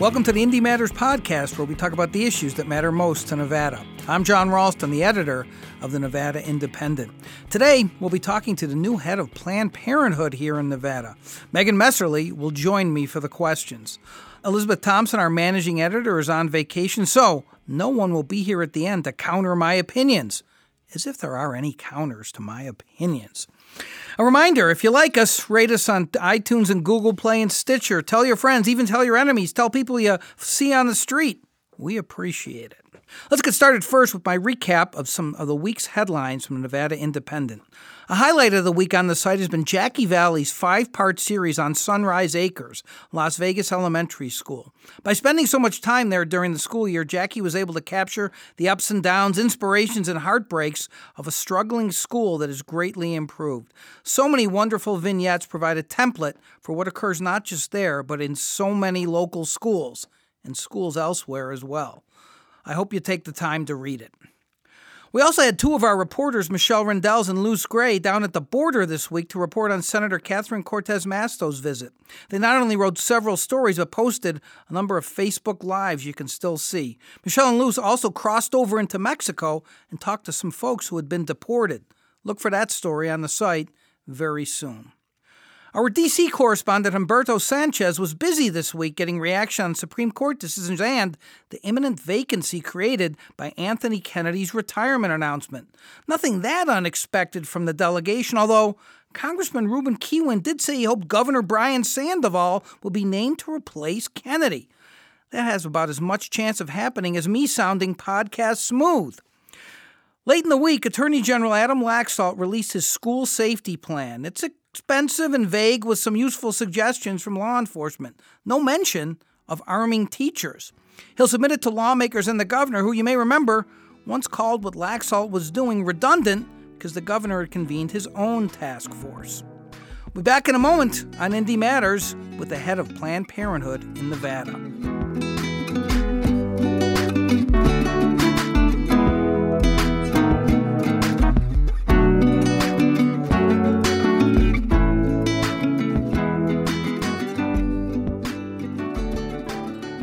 Welcome to the Indy Matters podcast, where we talk about the issues that matter most to Nevada. I'm Jon Ralston, the editor of the Nevada Independent. Today, we'll be talking to the new head of Planned Parenthood here in Nevada. Megan Messerly will join me for the questions. Elizabeth Thompson, our managing editor, is on vacation, so no one will be here at the end to counter my opinions, as if there are any counters to my opinions. A reminder if you like us, rate us on iTunes and Google Play and Stitcher. Tell your friends, even tell your enemies, tell people you see on the street. We appreciate it. Let's get started first with my recap of some of the week's headlines from the Nevada Independent. A highlight of the week on the site has been Jackie Valley's five part series on Sunrise Acres, Las Vegas Elementary School. By spending so much time there during the school year, Jackie was able to capture the ups and downs, inspirations, and heartbreaks of a struggling school that has greatly improved. So many wonderful vignettes provide a template for what occurs not just there, but in so many local schools and schools elsewhere as well. I hope you take the time to read it. We also had two of our reporters, Michelle Rindels and Luz Gray, down at the border this week to report on Senator Catherine Cortez Masto's visit. They not only wrote several stories, but posted a number of Facebook Lives you can still see. Michelle and Luz also crossed over into Mexico and talked to some folks who had been deported. Look for that story on the site very soon. Our DC correspondent Humberto Sanchez was busy this week getting reaction on Supreme Court decisions and the imminent vacancy created by Anthony Kennedy's retirement announcement. Nothing that unexpected from the delegation, although Congressman Ruben Kihuen did say he hoped Governor Brian Sandoval will be named to replace Kennedy. That has about as much chance of happening as me sounding podcast smooth. Late in the week, Attorney General Adam Laxalt released his school safety plan. It's expensive and vague with some useful suggestions from law enforcement. No mention of arming teachers. He'll submit it to lawmakers and the governor, who you may remember once called what Laxalt was doing redundant because the governor had convened his own task force. We'll be back in a moment on Indy Matters with the head of Planned Parenthood in Nevada.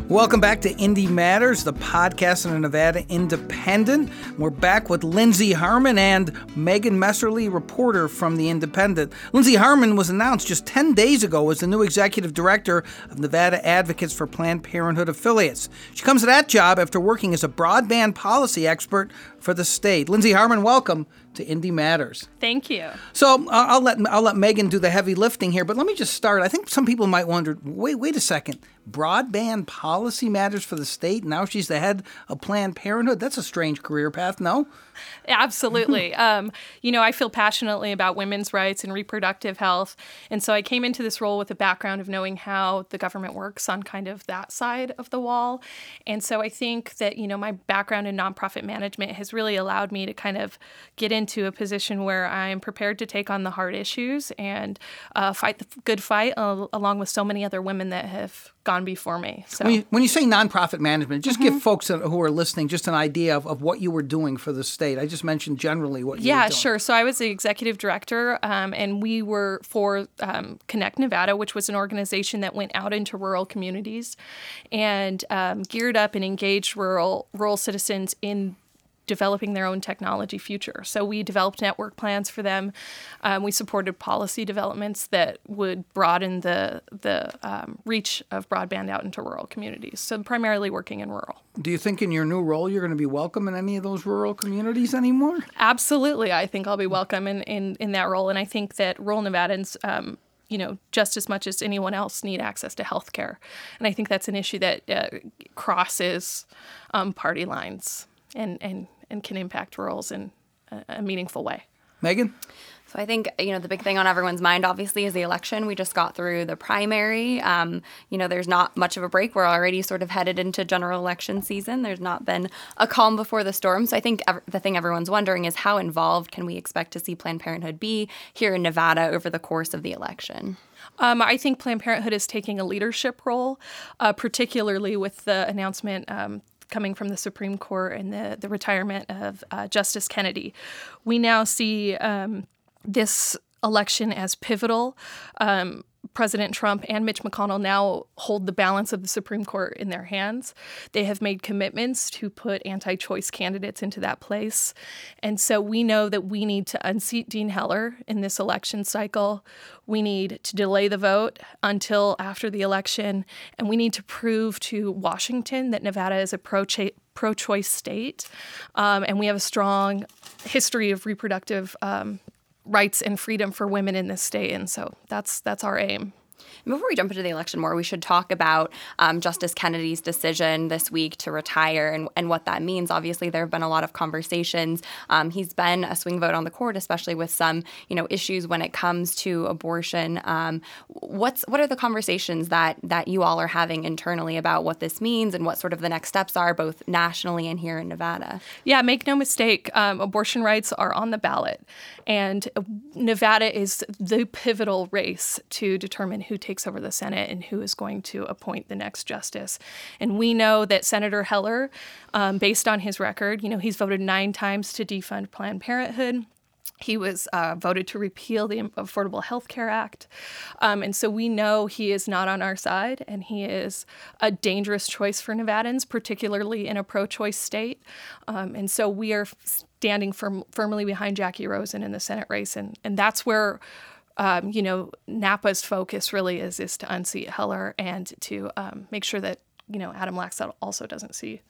Welcome back to Indy Matters, the podcast on the Nevada Independent. We're back with Lindsey Harmon and Megan Messerly, reporter from the Independent. Lindsey Harmon was announced just 10 days ago as the new executive director of Nevada Advocates for Planned Parenthood Affiliates. She comes to that job after working as a broadband policy expert for the state. Lindsey Harmon, welcome to Indy Matters. Thank you. So uh, I'll let I'll let Megan do the heavy lifting here, but let me just start. I think some people might wonder, wait, wait a second. Broadband policy matters for the state. Now she's the head of Planned Parenthood. That's a strange career path, no? Absolutely. um, you know, I feel passionately about women's rights and reproductive health. And so I came into this role with a background of knowing how the government works on kind of that side of the wall. And so I think that, you know, my background in nonprofit management has really allowed me to kind of get into a position where I'm prepared to take on the hard issues and uh, fight the good fight uh, along with so many other women that have gone before me. So when you, when you say nonprofit management, just mm-hmm. give folks who are listening just an idea of, of what you were doing for the state. I just mentioned generally what you yeah, sure. So I was the executive director, um, and we were for um, Connect Nevada, which was an organization that went out into rural communities and um, geared up and engaged rural rural citizens in developing their own technology future. So we developed network plans for them. Um, we supported policy developments that would broaden the the um, reach of broadband out into rural communities. So primarily working in rural. Do you think in your new role you're going to be welcome in any of those rural communities anymore? Absolutely, I think I'll be welcome in in, in that role, and I think that rural Nevadans. Um, you know, just as much as anyone else, need access to health care. And I think that's an issue that uh, crosses um, party lines and, and and can impact roles in a, a meaningful way. Megan? So I think you know the big thing on everyone's mind, obviously, is the election. We just got through the primary. Um, you know, there's not much of a break. We're already sort of headed into general election season. There's not been a calm before the storm. So I think ev- the thing everyone's wondering is how involved can we expect to see Planned Parenthood be here in Nevada over the course of the election? Um, I think Planned Parenthood is taking a leadership role, uh, particularly with the announcement um, coming from the Supreme Court and the, the retirement of uh, Justice Kennedy. We now see um, this election as pivotal. Um, President Trump and Mitch McConnell now hold the balance of the Supreme Court in their hands. They have made commitments to put anti choice candidates into that place. And so we know that we need to unseat Dean Heller in this election cycle. We need to delay the vote until after the election. And we need to prove to Washington that Nevada is a pro pro choice state. Um, and we have a strong history of reproductive um, rights and freedom for women in this state. And so that's that's our aim. Before we jump into the election more, we should talk about um, Justice Kennedy's decision this week to retire and, and what that means. Obviously, there have been a lot of conversations. Um, he's been a swing vote on the court, especially with some you know issues when it comes to abortion. Um, what's what are the conversations that that you all are having internally about what this means and what sort of the next steps are, both nationally and here in Nevada? Yeah, make no mistake, um, abortion rights are on the ballot, and Nevada is the pivotal race to determine who takes over the Senate and who is going to appoint the next justice. And we know that Senator Heller, um, based on his record, you know, he's voted nine times to defund Planned Parenthood. He was uh, voted to repeal the Affordable Health Care Act. Um, and so we know he is not on our side, and he is a dangerous choice for Nevadans, particularly in a pro choice state. Um, and so we are standing firm, firmly behind Jackie Rosen in the Senate race. And, and that's where um, you know, NAPA's focus really is is to unseat Heller and to um, make sure that you know Adam Laxalt also doesn't see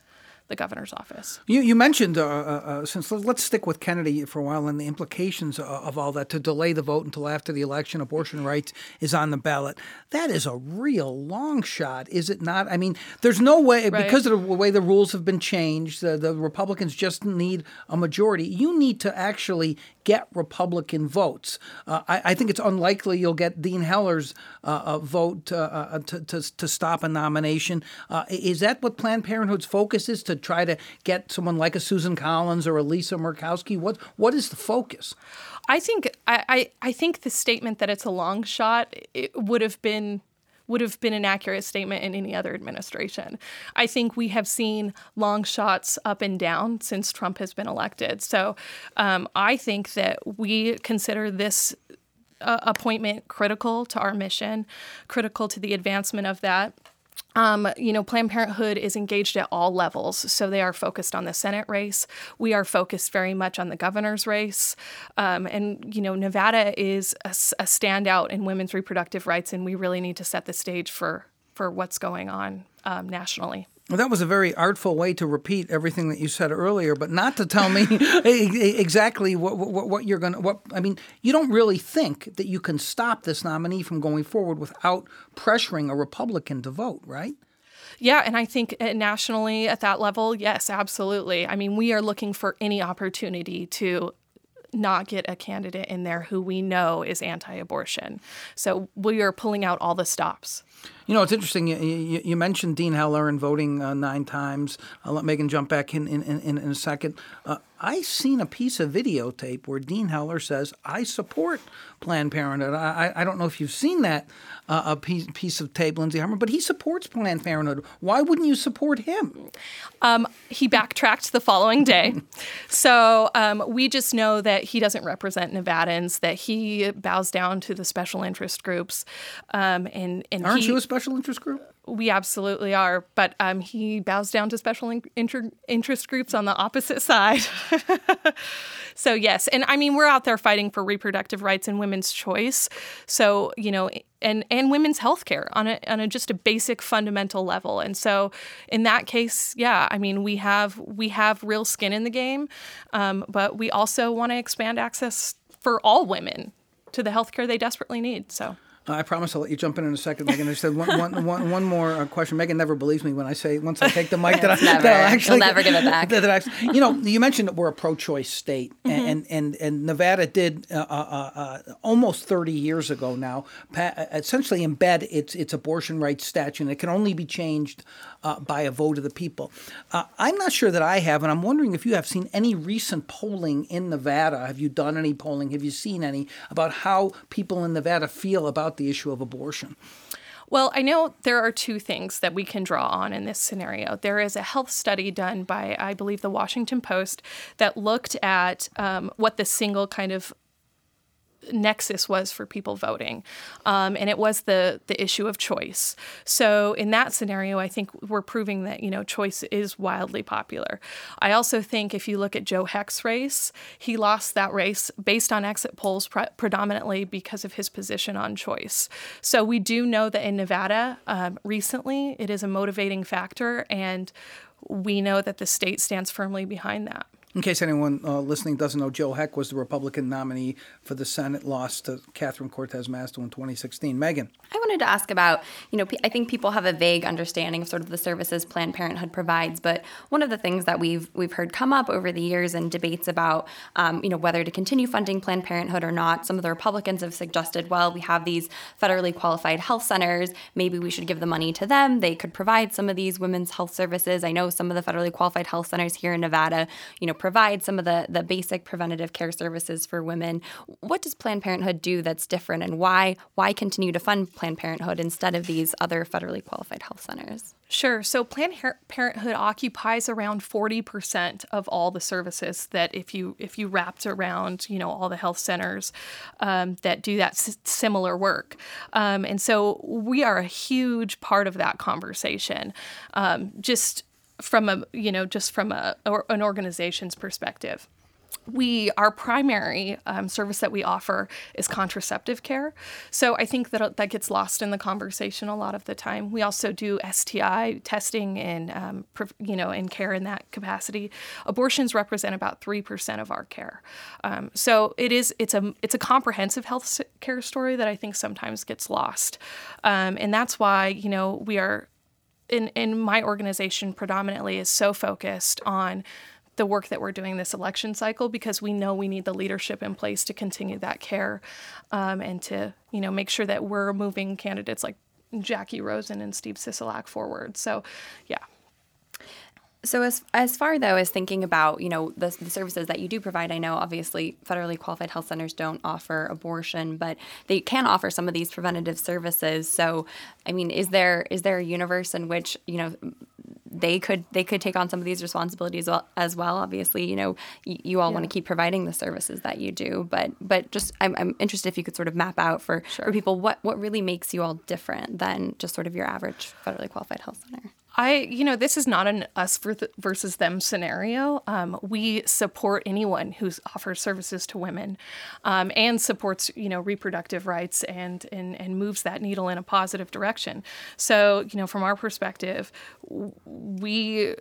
the governor's office. You, you mentioned, uh, uh, uh since let's stick with Kennedy for a while and the implications of all that to delay the vote until after the election, abortion rights is on the ballot. That is a real long shot, is it not? I mean, there's no way, right. because of the way the rules have been changed, the, the Republicans just need a majority. You need to actually get Republican votes. Uh, I, I, think it's unlikely you'll get Dean Heller's uh, vote uh, to, to, to, stop a nomination. is that what Planned Parenthood's focus is to try to get someone like a Susan Collins or a Lisa Murkowski? What what is the focus? I think I, I, I think the statement that it's a long shot would have been would have been an accurate statement in any other administration. I think we have seen long shots up and down since Trump has been elected. So um, I think that we consider this uh, appointment critical to our mission, critical to the advancement of that. Um, you know, Planned Parenthood is engaged at all levels. So they are focused on the Senate race. We are focused very much on the governor's race. Um, and, you know, Nevada is a, a standout in women's reproductive rights, and we really need to set the stage for, for what's going on um, nationally. Well, that was a very artful way to repeat everything that you said earlier, but not to tell me exactly what, what, what you're going to. What I mean, you don't really think that you can stop this nominee from going forward without pressuring a Republican to vote, right? Yeah, and I think uh, nationally at that level, yes, absolutely. I mean, we are looking for any opportunity to not get a candidate in there who we know is anti abortion. So we are pulling out all the stops. You know, it's interesting. You, you, you mentioned Dean Heller and voting uh, nine times. I'll let Megan jump back in in, in, in a second. Uh, I seen a piece of videotape where Dean Heller says, "I support Planned Parenthood." I, I don't know if you've seen that uh, a piece, piece of tape, Lindsey Harmon, but he supports Planned Parenthood. Why wouldn't you support him? Um, he backtracked the following day, so um, we just know that he doesn't represent Nevadans. That he bows down to the special interest groups, um, and and aren't he, you a special interest group? We absolutely are, but um, he bows down to special in- inter- interest groups on the opposite side. so yes, and I mean we're out there fighting for reproductive rights and women's choice. So you know, and and women's health care on a on a just a basic fundamental level. And so in that case, yeah, I mean we have we have real skin in the game, um, but we also want to expand access for all women to the health care they desperately need. So. I promise I'll let you jump in in a second, Megan. I just said one, one, one, one more uh, question. Megan never believes me when I say once I take the mic that, I, never. that I'll actually never give it back. That, that actually, you know, you mentioned that we're a pro-choice state, mm-hmm. and, and and Nevada did uh, uh, uh, almost 30 years ago now pa- essentially embed its its abortion rights statute. And it can only be changed uh, by a vote of the people. Uh, I'm not sure that I have, and I'm wondering if you have seen any recent polling in Nevada. Have you done any polling? Have you seen any about how people in Nevada feel about the issue of abortion? Well, I know there are two things that we can draw on in this scenario. There is a health study done by, I believe, the Washington Post that looked at um, what the single kind of nexus was for people voting, um, and it was the the issue of choice. So in that scenario, I think we're proving that you know choice is wildly popular. I also think if you look at Joe Heck's race, he lost that race based on exit polls pre- predominantly because of his position on choice. So we do know that in Nevada um, recently, it is a motivating factor, and we know that the state stands firmly behind that. In case anyone uh, listening doesn't know, Joe Heck was the Republican nominee for the Senate, lost to Catherine Cortez Masto in 2016. Megan. I wanted to ask about, you know, I think people have a vague understanding of sort of the services Planned Parenthood provides, but one of the things that we've we've heard come up over the years in debates about, um, you know, whether to continue funding Planned Parenthood or not, some of the Republicans have suggested, well, we have these federally qualified health centers, maybe we should give the money to them. They could provide some of these women's health services. I know some of the federally qualified health centers here in Nevada, you know, provide some of the, the basic preventative care services for women. What does Planned Parenthood do that's different, and why why continue to fund Planned Parenthood instead of these other federally qualified health centers? Sure. So Planned Parenthood occupies around 40% of all the services that if you if you wrapped around, you know, all the health centers um, that do that s- similar work. Um, and so we are a huge part of that conversation. Um, just from a you know just from a or an organization's perspective. We our primary um, service that we offer is contraceptive care. So i think that that gets lost in the conversation a lot of the time. We also do sti testing and um, you know and care in that capacity. Abortions represent about 3% of our care. Um, so it is it's a it's a comprehensive health care story that i think sometimes gets lost. Um, and that's why you know we are in in my organization predominantly is so focused on the work that we're doing this election cycle because we know we need the leadership in place to continue that care um, and to you know make sure that we're moving candidates like Jackie Rosen and Steve Sisolak forward. So, yeah. So as as far though as thinking about you know the, the, services that you do provide, I know obviously federally qualified health centers don't offer abortion, but they can offer some of these preventative services. So, I mean, is there is there a universe in which you know they could they could take on some of these responsibilities as well. Obviously, you know, you, you all yeah. want to keep providing the services that you do, but but just I'm, I'm interested if you could sort of map out for sure. for people what what really makes you all different than just sort of your average federally qualified health center. I, you know, this is not an us versus them scenario. Um, we support anyone who offers services to women um, and supports, you know, reproductive rights and, and and moves that needle in a positive direction. So, you know, from our perspective, we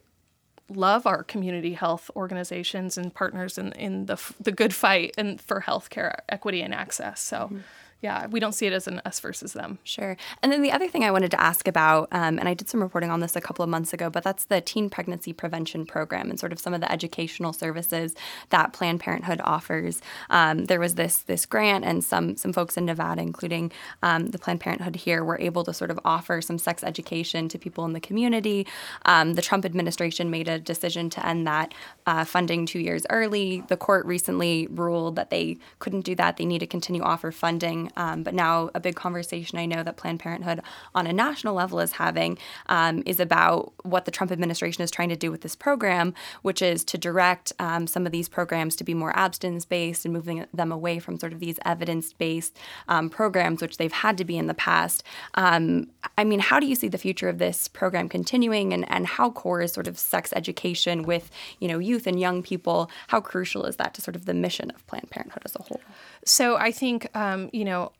love our community health organizations and partners in, in the, the good fight and for healthcare equity and access. So. Mm-hmm yeah, we don't see it as an us versus them. Sure. And then the other thing I wanted to ask about, um, and I did some reporting on this a couple of months ago, but that's the teen pregnancy prevention program and sort of some of the educational services that Planned Parenthood offers. Um, there was this this grant, and some some folks in Nevada, including um, the Planned Parenthood here, were able to sort of offer some sex education to people in the community. Um, the Trump administration made a decision to end that uh, funding two years early. The court recently ruled that they couldn't do that; they need to continue offer funding um, but now, a big conversation I know that Planned Parenthood on a national level is having um, is about what the Trump administration is trying to do with this program, which is to direct um, some of these programs to be more abstinence based and moving them away from sort of these evidence based um, programs, which they've had to be in the past. Um, I mean, how do you see the future of this program continuing, and, and how core is sort of sex education with you know youth and young people? How crucial is that to sort of the mission of Planned Parenthood as a whole? So I think um, you know,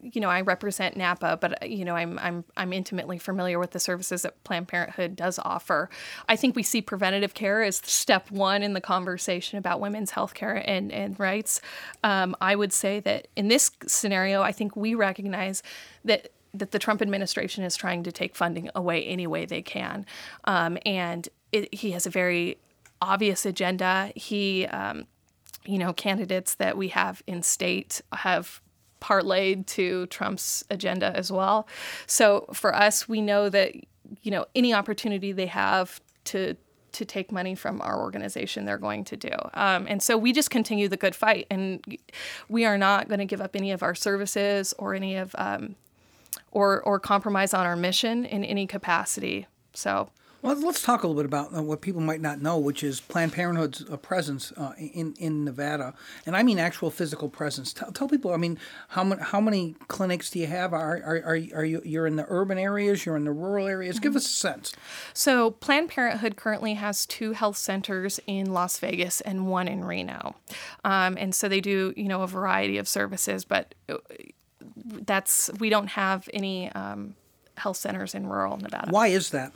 you know, I represent NAPA, but you know, I'm I'm I'm intimately familiar with the services that Planned Parenthood does offer. I think we see preventative care as step one in the conversation about women's health care and and rights. Um, I would say that in this scenario, I think we recognize that that the Trump administration is trying to take funding away any way they can, um, and it, he has a very obvious agenda. He um, you know, candidates that we have in state have parlayed to Trump's agenda as well. So for us, we know that you know any opportunity they have to to take money from our organization, they're going to do. Um, and so we just continue the good fight, and we are not going to give up any of our services or any of um, or or compromise on our mission in any capacity. So Well, let's talk a little bit about uh, what people might not know, which is Planned Parenthood's uh, presence uh, in in Nevada, and I mean actual physical presence. Tell, tell people, I mean, how many how many clinics do you have? Are are are, are you you're in the urban areas? You're in the rural areas? Mm-hmm. Give us a sense. So Planned Parenthood currently has two health centers in Las Vegas and one in Reno, um, and so they do you know a variety of services, but uh, that's we don't have any. Um, health centers in rural Nevada. Why is that?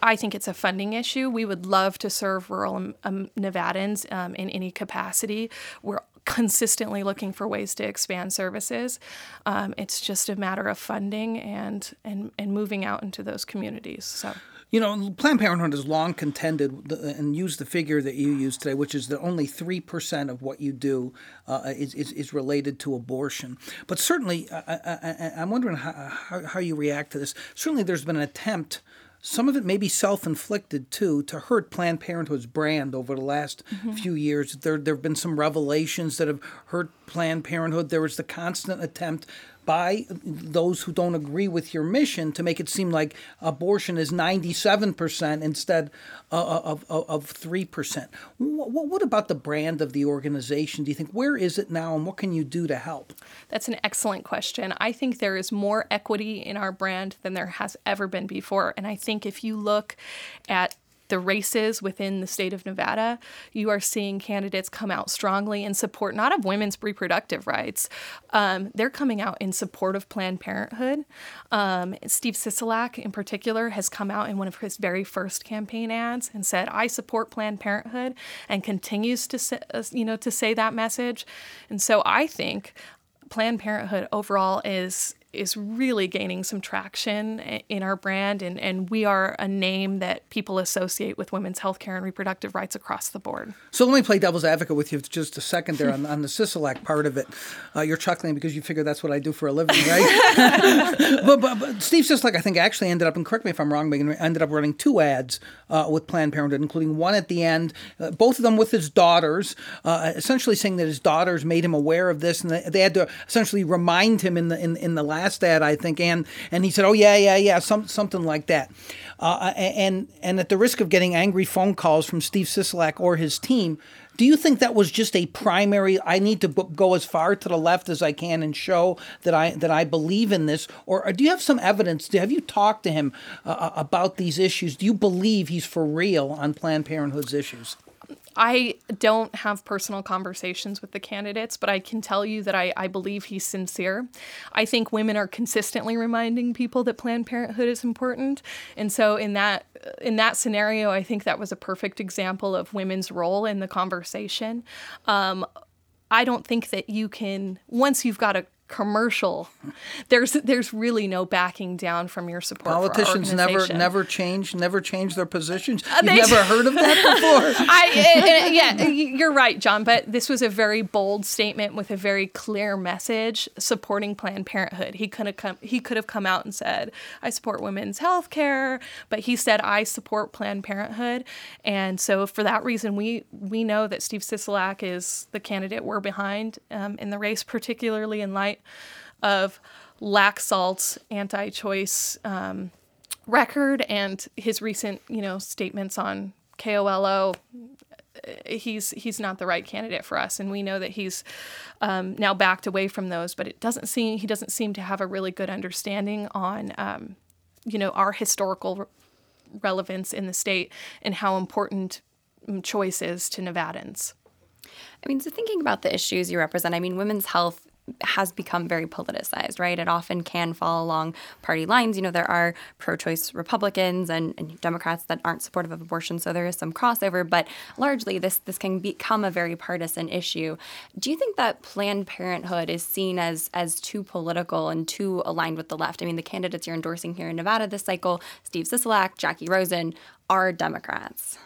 I think it's a funding issue. We would love to serve rural um, um, Nevadans um, in any capacity. We're consistently looking for ways to expand services. Um, it's just a matter of funding and, and, and moving out into those communities. So. You know, Planned Parenthood has long contended and used the figure that you used today, which is that only 3% of what you do uh, is, is, is, related to abortion. But certainly, I, am wondering how, how, you react to this. Certainly, there's been an attempt some of it may be self inflicted too to hurt Planned Parenthood's brand over the last mm-hmm. few years. There, there have been some revelations that have hurt Planned Parenthood. There was the constant attempt by those who don't agree with your mission to make it seem like abortion is 97% instead uh, uh, of, uh, of, of 3%. What, what about the brand of the organization? Do you think where is it now and what can you do to help? That's an excellent question. I think there is more equity in our brand than there has ever been before. And I think if you look at the races within the state of Nevada, you are seeing candidates come out strongly in support not of women's reproductive rights. Um, they're coming out in support of Planned Parenthood. Um, Steve Sisolak, in particular, has come out in one of his very first campaign ads and said, "I support Planned Parenthood," and continues to say, uh, you know to say that message. And so I think Planned Parenthood overall is is really gaining some traction in our brand, and, and we are a name that people associate with women's health care and reproductive rights across the board. So let me play devil's advocate with you for just a second there on, on the Sisolak part of it. Uh, you're chuckling because you figure that's what I do for a living, right? but, but, but, Steve Sisolak, I think, actually ended up, and correct me if I'm wrong, but ended up running two ads uh, with Planned Parenthood, including one at the end, uh, both of them with his daughters, uh, essentially saying that his daughters made him aware of this, and they had to essentially remind him in the in, in the last ad, I think, and and he said, "Oh yeah, yeah, yeah," some, something like that. Uh, and and at the risk of getting angry phone calls from Steve Sisolak or his team, do you think that was just a primary? I need to go as far to the left as I can and show that I that I believe in this, or, or do you have some evidence? Have you talked to him uh, uh, about these issues? Do you believe he's for real on Planned Parenthood's issues? I don't have personal conversations with the candidates, but I can tell you that I, I believe he's sincere. I think women are consistently reminding people that Planned Parenthood is important, and so in that in that scenario, I think that was a perfect example of women's role in the conversation. Um, I don't think that you can once you've got a commercial. There's there's really no backing down from your support. Politicians never never change never change their positions. Uh, You've never heard of that before. I, yeah, you're right, Jon. But this was a very bold statement with a very clear message supporting Planned Parenthood. He could have come he could have come out and said, "I support women's health care," but he said, "I support Planned Parenthood." And so for that reason, we we know that Steve Sisolak is the candidate we're behind um, in the race, particularly in light of Laxalt's anti-choice um, record and his recent, you know, statements on KOLO. He's he's not the right candidate for us, and we know that he's um, now backed away from those. But it doesn't seem he doesn't seem to have a really good understanding on, um, you know, our historical re- relevance in the state and how important mm, choice is to Nevadans. I mean, so thinking about the issues you represent, I mean, women's health has become very politicized, right? It often can fall along party lines. You know, there are pro choice Republicans and, and, Democrats that aren't supportive of abortion, so there is some crossover, but largely this, this can become a very partisan issue. Do you think that Planned Parenthood is seen as, as too political and too aligned with the left? I mean, the candidates you're endorsing here in Nevada this cycle, Steve Sisolak, Jackie Rosen, are Democrats.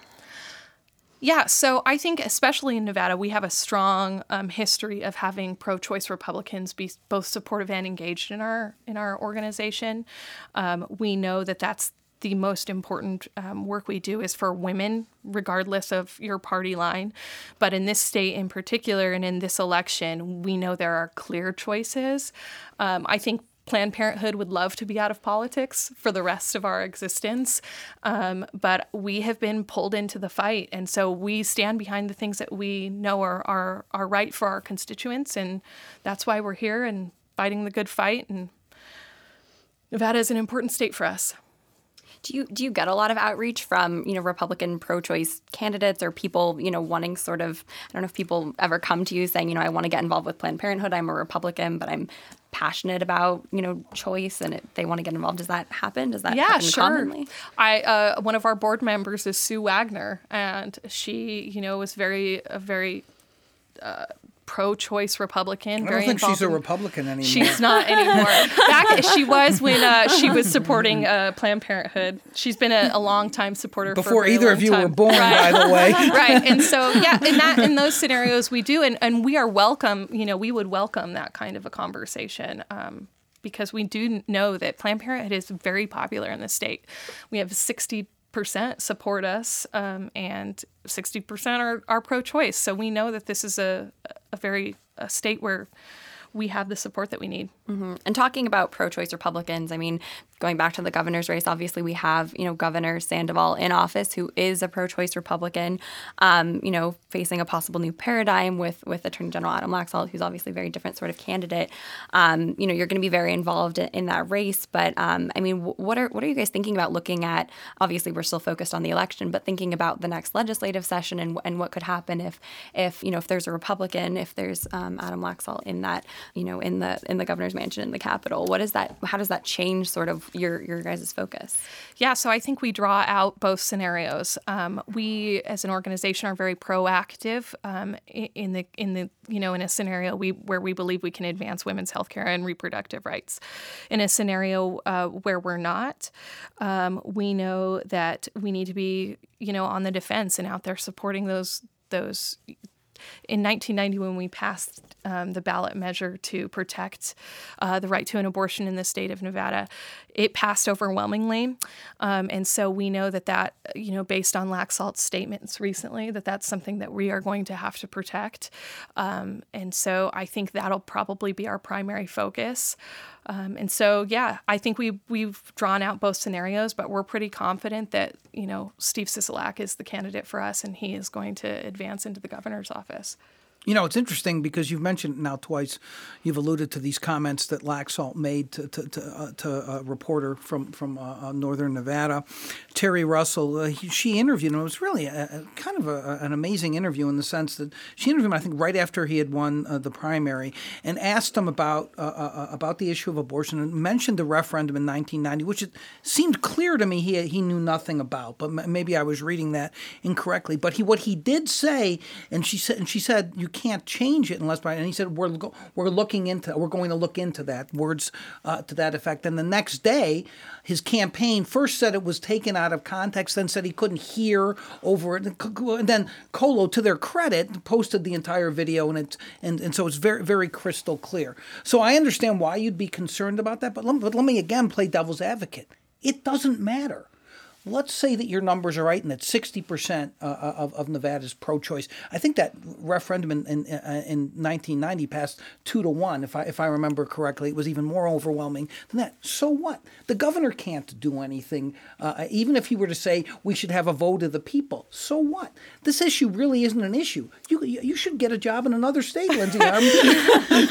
Yeah, so I think especially in Nevada, we have a strong um, history of having pro-choice Republicans be both supportive and engaged in our in our organization. Um, we know that that's the most important um, work we do is for women, regardless of your party line. But in this state in particular, and in this election, we know there are clear choices. Um, I think Planned Parenthood would love to be out of politics for the rest of our existence, um, but we have been pulled into the fight, and so we stand behind the things that we know are, are are right for our constituents, and that's why we're here and fighting the good fight. And Nevada is an important state for us. Do you do you get a lot of outreach from you know Republican pro-choice candidates or people you know wanting sort of I don't know if people ever come to you saying you know I want to get involved with Planned Parenthood I'm a Republican but I'm passionate about you know choice and it, they want to get involved. Does that happen? Does that yeah happen sure. commonly? I uh, one of our board members is Sue Wagner and she you know was very a very uh, pro-choice Republican. I don't think she's a in- Republican anymore. She's not anymore. Back she was when uh, she was supporting uh, Planned Parenthood. She's been a, a long time supporter before either of you time. were born, Right. by the way. right and so yeah in that in those scenarios we do and, and we are welcome you know we would welcome that kind of a conversation um, because we do know that planned parenthood is very popular in the state we have 60 percent support us um, and 60 percent are, are pro-choice so we know that this is a, a very a state where we have the support that we need And talking about pro-choice Republicans, I mean, going back to the governor's race, obviously we have you know Governor Sandoval in office, who is a pro-choice Republican, um, you know, facing a possible new paradigm with with Attorney General Adam Laxalt, who's obviously a very different sort of candidate. Um, you know, you're going to be very involved in, in that race, but um, I mean, wh- what are what are you guys thinking about looking at? Obviously, we're still focused on the election, but thinking about the next legislative session and and what could happen if if you know if there's a Republican, if there's um, Adam Laxalt in that you know in the in the governor's mansion in the Capitol. What is that? How does that change sort of your your guys' focus? Yeah, so I think we draw out both scenarios. Um, we, as an organization, are very proactive um, in the in the you know in a scenario we where we believe we can advance women's health care and reproductive rights. In a scenario uh, where we're not, um, we know that we need to be you know on the defense and out there supporting those those in 1990 when we passed um, the ballot measure to protect uh, the right to an abortion in the state of nevada. It passed overwhelmingly. Um, and so we know that that you know based on laxalt's statements recently that that's something that we are going to have to protect. Um, and so i think that'll probably be our primary focus. Um, and so, yeah, I think we we've drawn out both scenarios, but we're pretty confident that you know Steve Sisolak is the candidate for us, and he is going to advance into the governor's office. You know, it's interesting because you've mentioned now twice, you've alluded to these comments that Laxalt made to, to, to, uh, to a reporter from, from uh, uh, northern Nevada, Terri Russell. Uh, he, she interviewed him. It was really a, a kind of a, an amazing interview in the sense that she interviewed him, I think, right after he had won uh, the primary and asked him about, uh, about the issue of abortion and mentioned the referendum in 1990, which it seemed clear to me he, he knew nothing about, but maybe I was reading that incorrectly. But he what he did say, and she said, and she said, you can't change it unless by. And he said, we're we're looking into, we're going to look into that. Words uh, to that effect. And the next day, his campaign first said it was taken out of context, then said he couldn't hear over it, and then KOLO, to their credit, posted the entire video, and it's and, and so it's very very crystal clear. So I understand why you'd be concerned about that, but let, but let me again play devil's advocate. It doesn't matter let's say that your numbers are right and that 60% uh, of, of Nevada is pro choice. I think that referendum in, in, uh, in 1990 passed two to one, if I, if I remember correctly. It was even more overwhelming than that. So what? The governor can't do anything, uh, even if he were to say we should have a vote of the people. So what? This issue really isn't an issue. You, you should get a job in another state, Lindsay.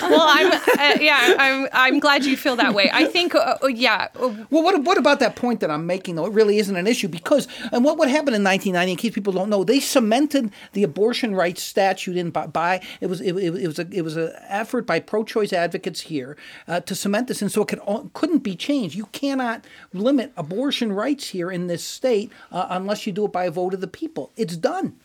Well, I'm uh, yeah, I'm I'm glad you feel that way. I think uh, yeah, uh, Well, what, what about that point that I'm making, though? It really isn't an issue because, and what, what happened in 1990, in case people don't know, they cemented the abortion rights statute in by, by it was it, it, it was a it was an effort by pro-choice advocates here uh, to cement this, and so it could, couldn't be changed. You cannot limit abortion rights here in this state uh, unless you do it by a vote of the people. It's done.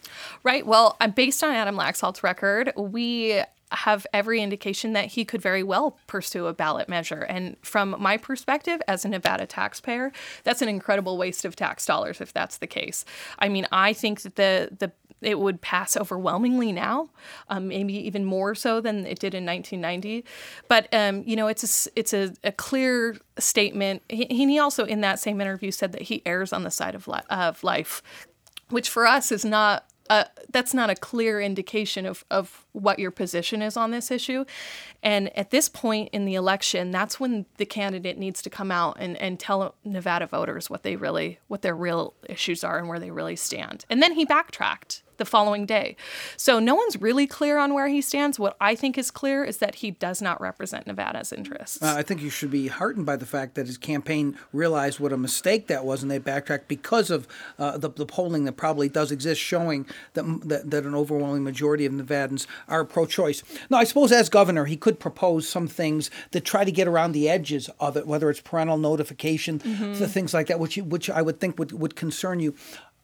Right. Well, uh, based on Adam Laxalt's record, we have every indication that he could very well pursue a ballot measure. And from my perspective as a Nevada taxpayer, that's an incredible waste of tax dollars if that's the case. I mean, I think that the the it would pass overwhelmingly now, um, maybe even more so than it did in 1990. But um, you know, it's a, it's a, a clear statement. He, he also, in that same interview, said that he errs on the side of li- of life, which for us is not that's not a clear indication of, of what your position is on this issue. And at this point in the election, that's when the candidate needs to come out and, and tell Nevada voters what they really what their real issues are and where they really stand. And then he backtracked the following day. So no one's really clear on where he stands. What I think is clear is that he does not represent Nevada's interests. Uh, I think you should be heartened by the fact that his campaign realized what a mistake that was and they backtracked because of uh, the, the, polling that probably does exist showing that, that, that an overwhelming majority of Nevadans are pro choice. Now, I suppose as governor, he could propose some things that try to get around the edges of it, whether it's parental notification, mm-hmm. things like that, which, which I would think would, would concern you.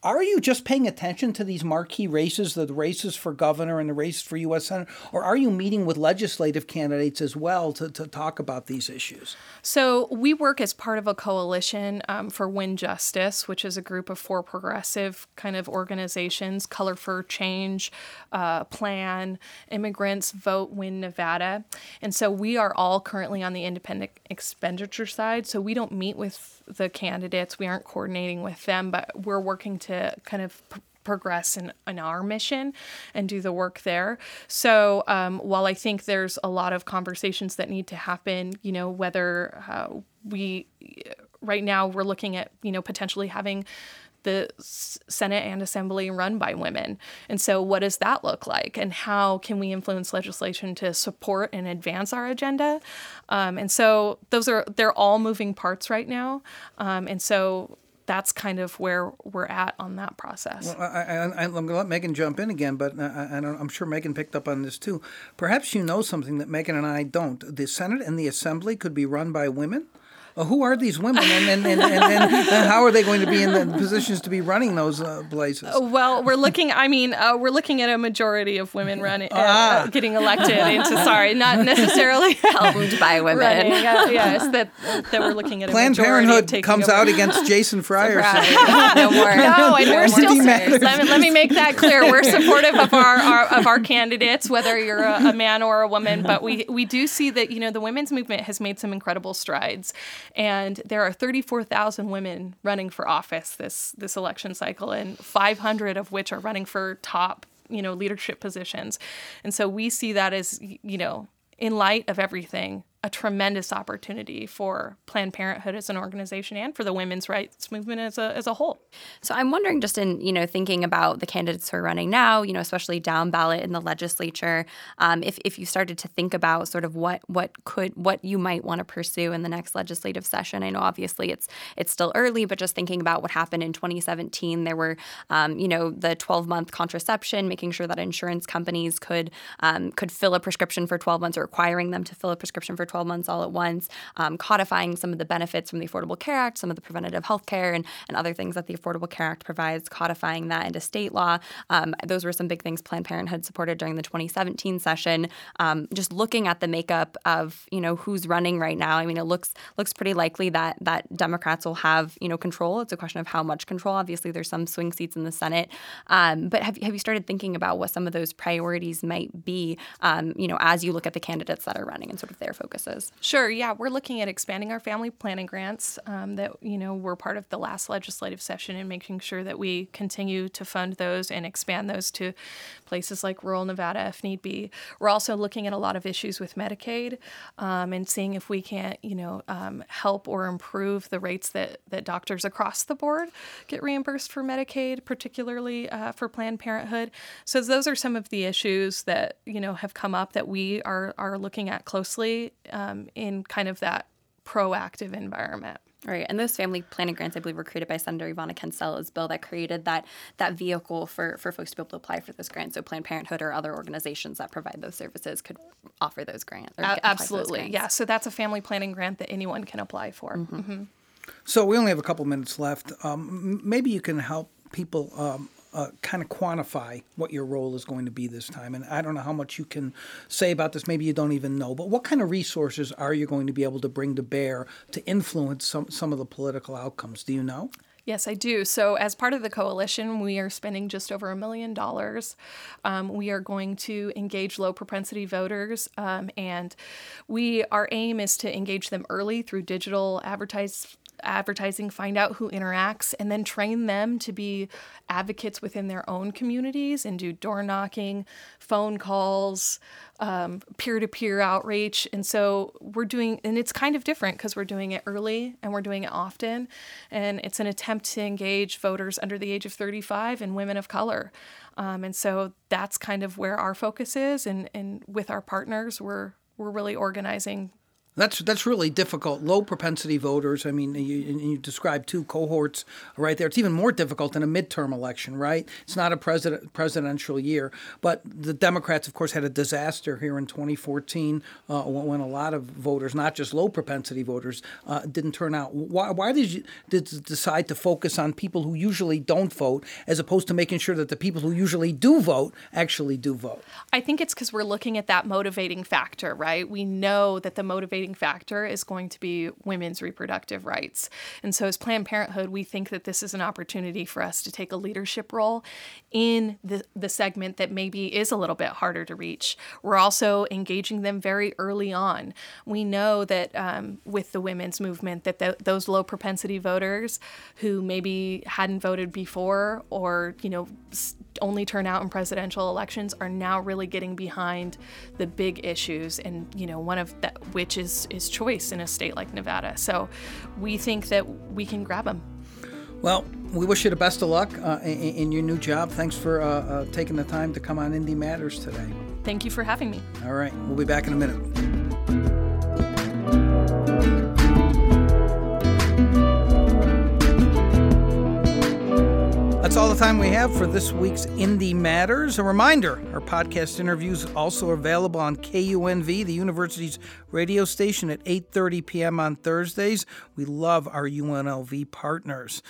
Are you just paying attention to these marquee races, the races for governor and the races for U.S. Senate, or are you meeting with legislative candidates as well to, to talk about these issues? So, we work as part of a coalition um, for Win Justice, which is a group of four progressive kind of organizations Color for Change, uh, Plan, Immigrants, Vote, Win Nevada. And so, we are all currently on the independent expenditure side. So, we don't meet with the candidates. We aren't coordinating with them, but we're working to kind of p- progress in, in our mission and do the work there. So um, while I think there's a lot of conversations that need to happen, you know, whether uh, we right now we're looking at you know potentially having the Senate and Assembly run by women. And so, what does that look like? And how can we influence legislation to support and advance our agenda? Um, and so, those are, they're all moving parts right now. Um, and so, that's kind of where we're at on that process. Well, I, am going to let Megan jump in again, but I, am sure Megan picked up on this too. Perhaps you know something that Megan and I don't. The Senate and the Assembly could be run by women well, who are these women, and and, and, and, and, how are they going to be in the positions to be running those uh, places? Uh, well, we're looking. I mean, uh, we're looking at a majority of women running, uh, ah. getting elected into. Sorry, not necessarily helmed by women. Running, uh, yes, that that we're looking at. Planned Parenthood comes over. out against Jason Fryer. no more. No, and we're still. Let me, let me make that clear. We're supportive of our, our of our candidates, whether you're a, a man or a woman. But we we do see that you know the women's movement has made some incredible strides and there are 34,000 women running for office this this election cycle, and 500 of which are running for top you know leadership positions. And so we see that as you know in light of everything a tremendous opportunity for Planned Parenthood as an organization and for the women's rights movement as a, as a whole. So I'm wondering, just in you know thinking about the candidates who are running now, you know, especially down ballot in the legislature, um, if if you started to think about sort of what what could what you might want to pursue in the next legislative session. I know obviously it's it's still early, but just thinking about what happened in 2017, there were um, you know the 12 month contraception, making sure that insurance companies could um, could fill a prescription for 12 months or requiring them to fill a prescription for 12 months all at once, um, codifying some of the benefits from the Affordable Care Act, some of the preventative health care, and, and other things that the Affordable Care Act provides, codifying that into state law. Um, those were some big things Planned Parenthood supported during the 2017 session. Um, just looking at the makeup of you know who's running right now, I mean, it looks looks pretty likely that that Democrats will have you know control. It's a question of how much control. Obviously, there's some swing seats in the Senate, um, but have have you started thinking about what some of those priorities might be? Um, you know, as you look at the candidates that are running and sort of their focus focuses? Sure. Yeah, we're looking at expanding our family planning grants um, that you know were part of the last legislative session and making sure that we continue to fund those and expand those to places like rural Nevada if need be. We're also looking at a lot of issues with Medicaid um, and seeing if we can't you know um, help or improve the rates that that doctors across the board get reimbursed for Medicaid, particularly uh, for Planned Parenthood. So those are some of the issues that you know have come up that we are are looking at closely um, in kind of that proactive environment. Right, and those family planning grants, I believe, were created by Senator Yvanna Cancela's bill that created that that vehicle for for folks to be able to apply for this grant. So Planned Parenthood or other organizations that provide those services could offer those grants. Uh, absolutely, grants. yeah. So that's a family planning grant that anyone can apply for. Mm-hmm. Mm-hmm. So we only have a couple minutes left. Um, maybe you can help people um, uh, kind of quantify what your role is going to be this time. And I don't know how much you can say about this. Maybe you don't even know. But what kind of resources are you going to be able to bring to bear to influence some, some of the political outcomes? Do you know? Yes, I do. So, as part of the coalition, we are spending just over a million dollars. Um, we are going to engage low propensity voters, um, and we our aim is to engage them early through digital advertise, advertising, find out who interacts, and then train them to be advocates within their own communities and do door knocking, phone calls, peer to peer outreach. And so we're doing, and it's kind of different because we're doing it early and we're doing it often. And it's an attempt to engage voters under the age of 35 and women of color. Um, and so that's kind of where our focus is. And, and with our partners, we're, we're really organizing that's that's really difficult. Low propensity voters. I mean, you, you describe two cohorts right there. It's even more difficult in a midterm election, right? It's not a president presidential year, but the Democrats, of course, had a disaster here in 2014 uh, when a lot of voters, not just low propensity voters, uh, didn't turn out. Why, why did you did decide to focus on people who usually don't vote, as opposed to making sure that the people who usually do vote actually do vote? I think it's because we're looking at that motivating factor, right? We know that the motivating factor is going to be women's reproductive rights. And so, as Planned Parenthood, we think that this is an opportunity for us to take a leadership role in the, the segment that maybe is a little bit harder to reach. We're also engaging them very early on. We know that um, with the women's movement, that the, those low propensity voters who maybe hadn't voted before or, you know, only turn out in presidential elections are now really getting behind the big issues and you know one of that which is is choice in a state like Nevada. So we think that we can grab them well we wish you the best of luck uh, in, in, your new job. Thanks for uh, uh, taking the time to come on Indy Matters today. Thank you for having me. All right. We'll be back in a minute That's all the time we have for this week's Indy Matters. A reminder, our podcast interviews also available on KUNV, the university's radio station at 8:30 p.m. on Thursdays. We love our UNLV partners.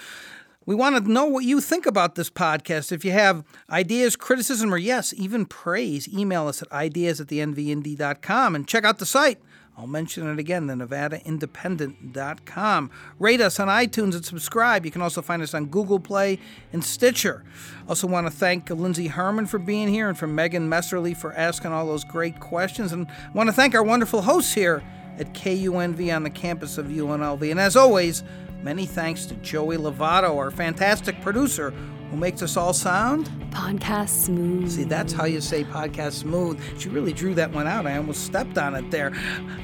We want to know what you think about this podcast. If you have ideas, criticism, or yes, even praise, email us at ideas at the nvindy.com and check out the site I'll mention it again, the NevadaIndependent.com. Rate us on iTunes and subscribe. You can also find us on Google Play and Stitcher. Also want to thank Lindsey Harmon for being here and for Megan Messerly for asking all those great questions. And I want to thank our wonderful hosts here at KUNV on the campus of UNLV. And as always, many thanks to Joey Lovato, our fantastic producer, who makes us all sound podcast smooth. See, that's how you say podcast smooth. She really drew that one out. I almost stepped on it there.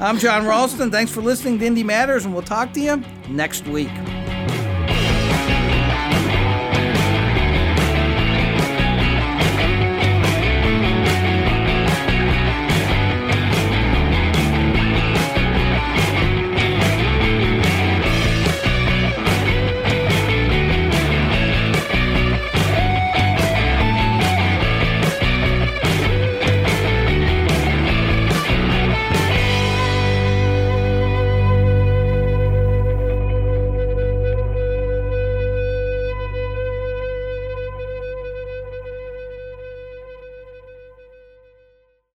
I'm Jon Ralston. Thanks for listening to Indy Matters, and we'll talk to you next week.